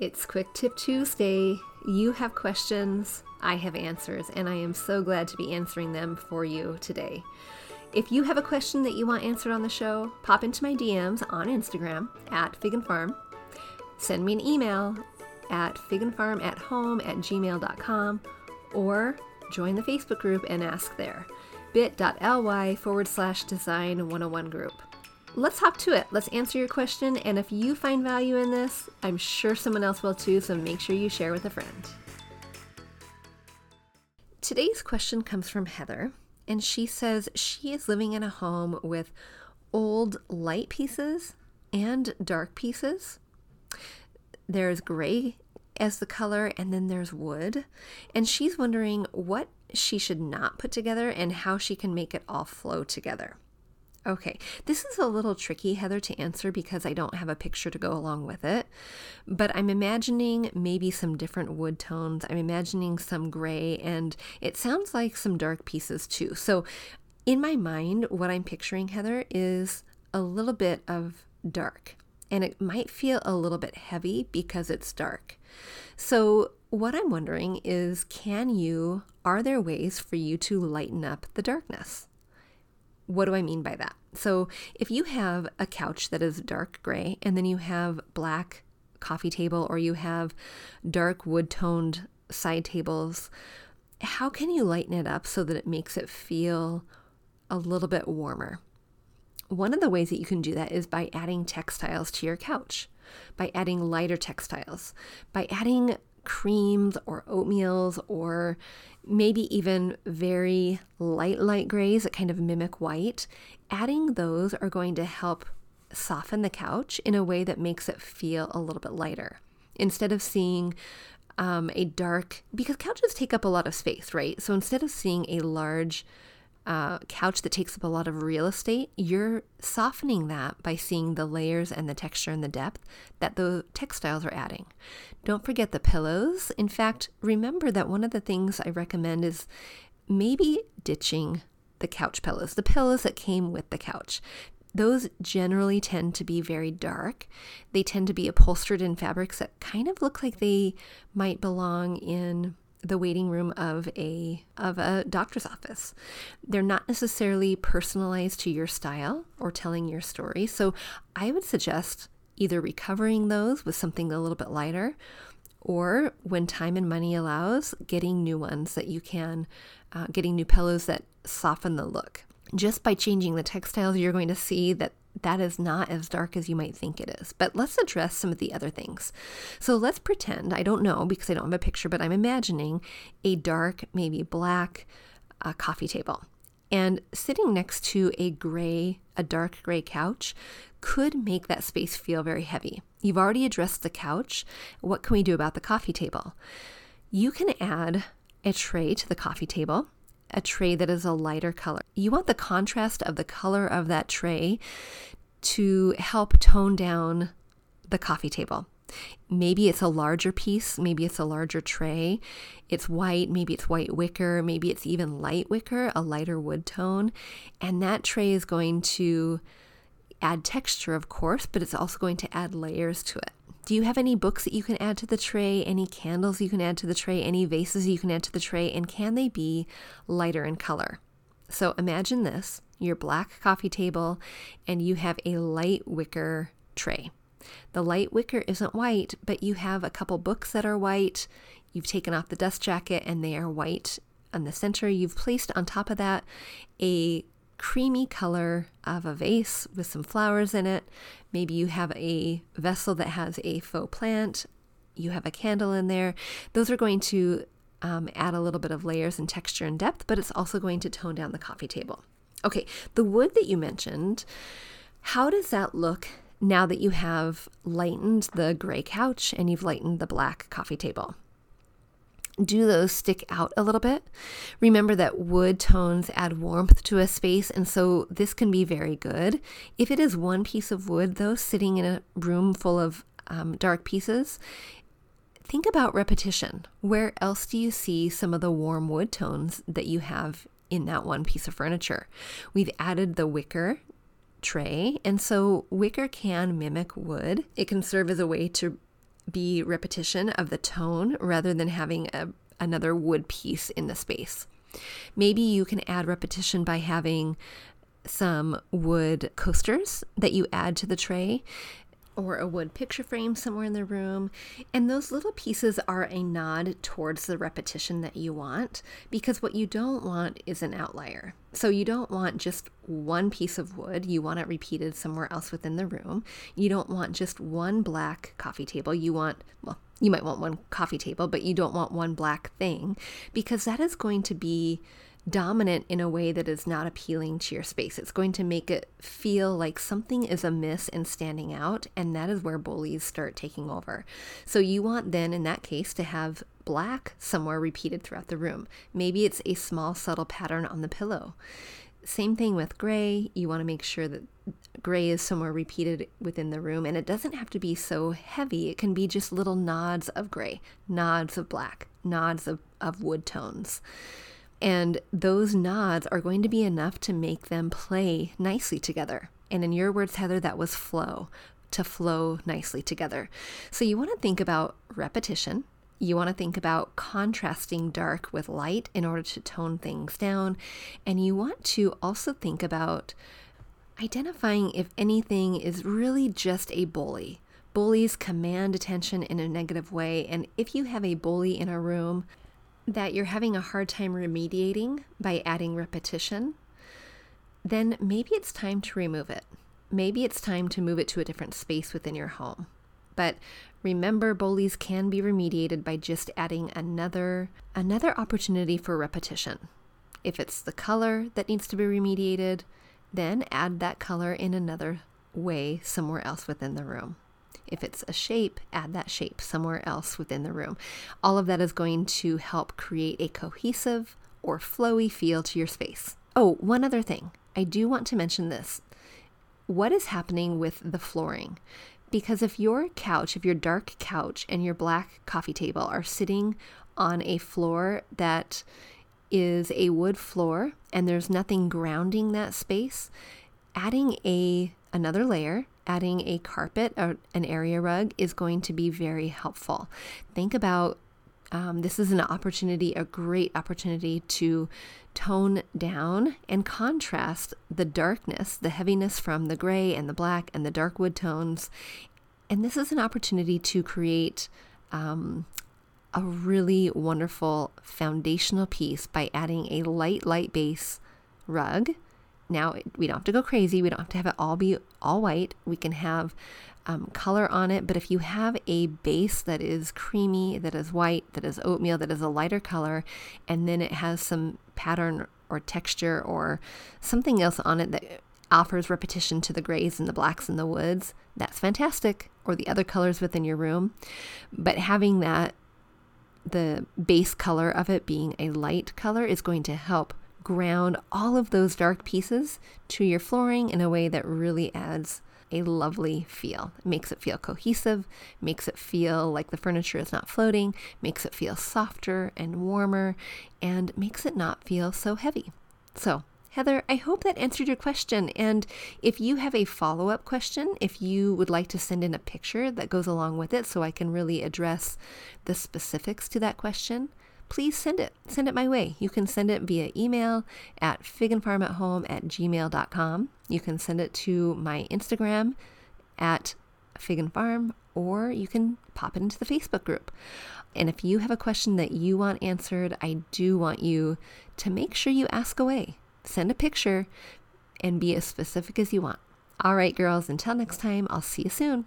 It's Quick Tip Tuesday. You have questions, I have answers, and I am so glad to be answering them for you today. If you have a question that you want answered on the show, pop into my DMs on Instagram at Fig and Farm. Send me an email at figandfarm at home at gmail.com or join the Facebook group and ask there bit.ly forward slash design 101 group. Let's hop to it. Let's answer your question. And if you find value in this, I'm sure someone else will too. So make sure you share with a friend. Today's question comes from Heather, and she says she is living in a home with old light pieces and dark pieces. There's gray as the color, and then there's wood. And she's wondering what she should not put together and how she can make it all flow together. Okay, this is a little tricky, Heather, to answer because I don't have a picture to go along with it. But I'm imagining maybe some different wood tones. I'm imagining some gray, and it sounds like some dark pieces too. So, in my mind, what I'm picturing, Heather, is a little bit of dark. And it might feel a little bit heavy because it's dark. So, what I'm wondering is can you, are there ways for you to lighten up the darkness? What do I mean by that? So, if you have a couch that is dark gray and then you have black coffee table or you have dark wood toned side tables, how can you lighten it up so that it makes it feel a little bit warmer? One of the ways that you can do that is by adding textiles to your couch, by adding lighter textiles, by adding creams or oatmeals or maybe even very light, light grays that kind of mimic white, adding those are going to help soften the couch in a way that makes it feel a little bit lighter. Instead of seeing um, a dark, because couches take up a lot of space, right? So instead of seeing a large uh, couch that takes up a lot of real estate, you're softening that by seeing the layers and the texture and the depth that the textiles are adding. Don't forget the pillows. In fact, remember that one of the things I recommend is maybe ditching the couch pillows, the pillows that came with the couch. Those generally tend to be very dark. They tend to be upholstered in fabrics that kind of look like they might belong in the waiting room of a of a doctor's office. They're not necessarily personalized to your style or telling your story. So I would suggest either recovering those with something a little bit lighter or when time and money allows, getting new ones that you can, uh, getting new pillows that soften the look. Just by changing the textiles, you're going to see that that is not as dark as you might think it is. But let's address some of the other things. So let's pretend, I don't know because I don't have a picture, but I'm imagining a dark, maybe black uh, coffee table. And sitting next to a gray, a dark gray couch could make that space feel very heavy. You've already addressed the couch. What can we do about the coffee table? You can add a tray to the coffee table a tray that is a lighter color. You want the contrast of the color of that tray to help tone down the coffee table. Maybe it's a larger piece, maybe it's a larger tray. It's white, maybe it's white wicker, maybe it's even light wicker, a lighter wood tone. And that tray is going to add texture, of course, but it's also going to add layers to it. Do you have any books that you can add to the tray? Any candles you can add to the tray? Any vases you can add to the tray? And can they be lighter in color? So imagine this your black coffee table, and you have a light wicker tray. The light wicker isn't white, but you have a couple books that are white. You've taken off the dust jacket and they are white on the center. You've placed on top of that a creamy color of a vase with some flowers in it. Maybe you have a vessel that has a faux plant. You have a candle in there. Those are going to um, add a little bit of layers and texture and depth, but it's also going to tone down the coffee table. Okay, the wood that you mentioned, how does that look now that you have lightened the gray couch and you've lightened the black coffee table? Do those stick out a little bit. Remember that wood tones add warmth to a space, and so this can be very good. If it is one piece of wood, though, sitting in a room full of um, dark pieces, think about repetition. Where else do you see some of the warm wood tones that you have in that one piece of furniture? We've added the wicker tray, and so wicker can mimic wood. It can serve as a way to be repetition of the tone rather than having a, another wood piece in the space. Maybe you can add repetition by having some wood coasters that you add to the tray or a wood picture frame somewhere in the room. And those little pieces are a nod towards the repetition that you want because what you don't want is an outlier. So you don't want just one piece of wood, you want it repeated somewhere else within the room. You don't want just one black coffee table. You want, well, you might want one coffee table, but you don't want one black thing because that is going to be dominant in a way that is not appealing to your space. It's going to make it feel like something is amiss and standing out, and that is where bullies start taking over. So you want then, in that case, to have black somewhere repeated throughout the room. Maybe it's a small, subtle pattern on the pillow. Same thing with gray. You want to make sure that gray is somewhere repeated within the room, and it doesn't have to be so heavy. It can be just little nods of gray, nods of black, nods of, of wood tones. And those nods are going to be enough to make them play nicely together. And in your words, Heather, that was flow, to flow nicely together. So you want to think about repetition. You want to think about contrasting dark with light in order to tone things down. And you want to also think about identifying if anything is really just a bully. Bullies command attention in a negative way. And if you have a bully in a room, that you're having a hard time remediating by adding repetition, then maybe it's time to remove it. Maybe it's time to move it to a different space within your home. But remember bullies can be remediated by just adding another another opportunity for repetition. If it's the color that needs to be remediated, then add that color in another way somewhere else within the room. If it's a shape, add that shape somewhere else within the room. All of that is going to help create a cohesive or flowy feel to your space. Oh, one other thing. I do want to mention this. What is happening with the flooring? Because if your couch, if your dark couch and your black coffee table are sitting on a floor that is a wood floor and there's nothing grounding that space, adding a another layer adding a carpet or an area rug is going to be very helpful. Think about um, this is an opportunity, a great opportunity to tone down and contrast the darkness, the heaviness from the gray and the black and the dark wood tones. And this is an opportunity to create um, a really wonderful foundational piece by adding a light, light base rug now, we don't have to go crazy. We don't have to have it all be all white. We can have um, color on it. But if you have a base that is creamy, that is white, that is oatmeal, that is a lighter color, and then it has some pattern or texture or something else on it that offers repetition to the grays and the blacks and the woods, that's fantastic. Or the other colors within your room. But having that, the base color of it being a light color, is going to help ground all of those dark pieces to your flooring in a way that really adds a lovely feel. It makes it feel cohesive, makes it feel like the furniture is not floating, makes it feel softer and warmer, and makes it not feel so heavy. So, Heather, I hope that answered your question. And if you have a follow up question, if you would like to send in a picture that goes along with it so I can really address the specifics to that question, please send it. Send it my way. You can send it via email at figandfarmathome at gmail.com. You can send it to my Instagram at figandfarm, or you can pop it into the Facebook group. And if you have a question that you want answered, I do want you to make sure you ask away. Send a picture and be as specific as you want. All right, girls, until next time, I'll see you soon.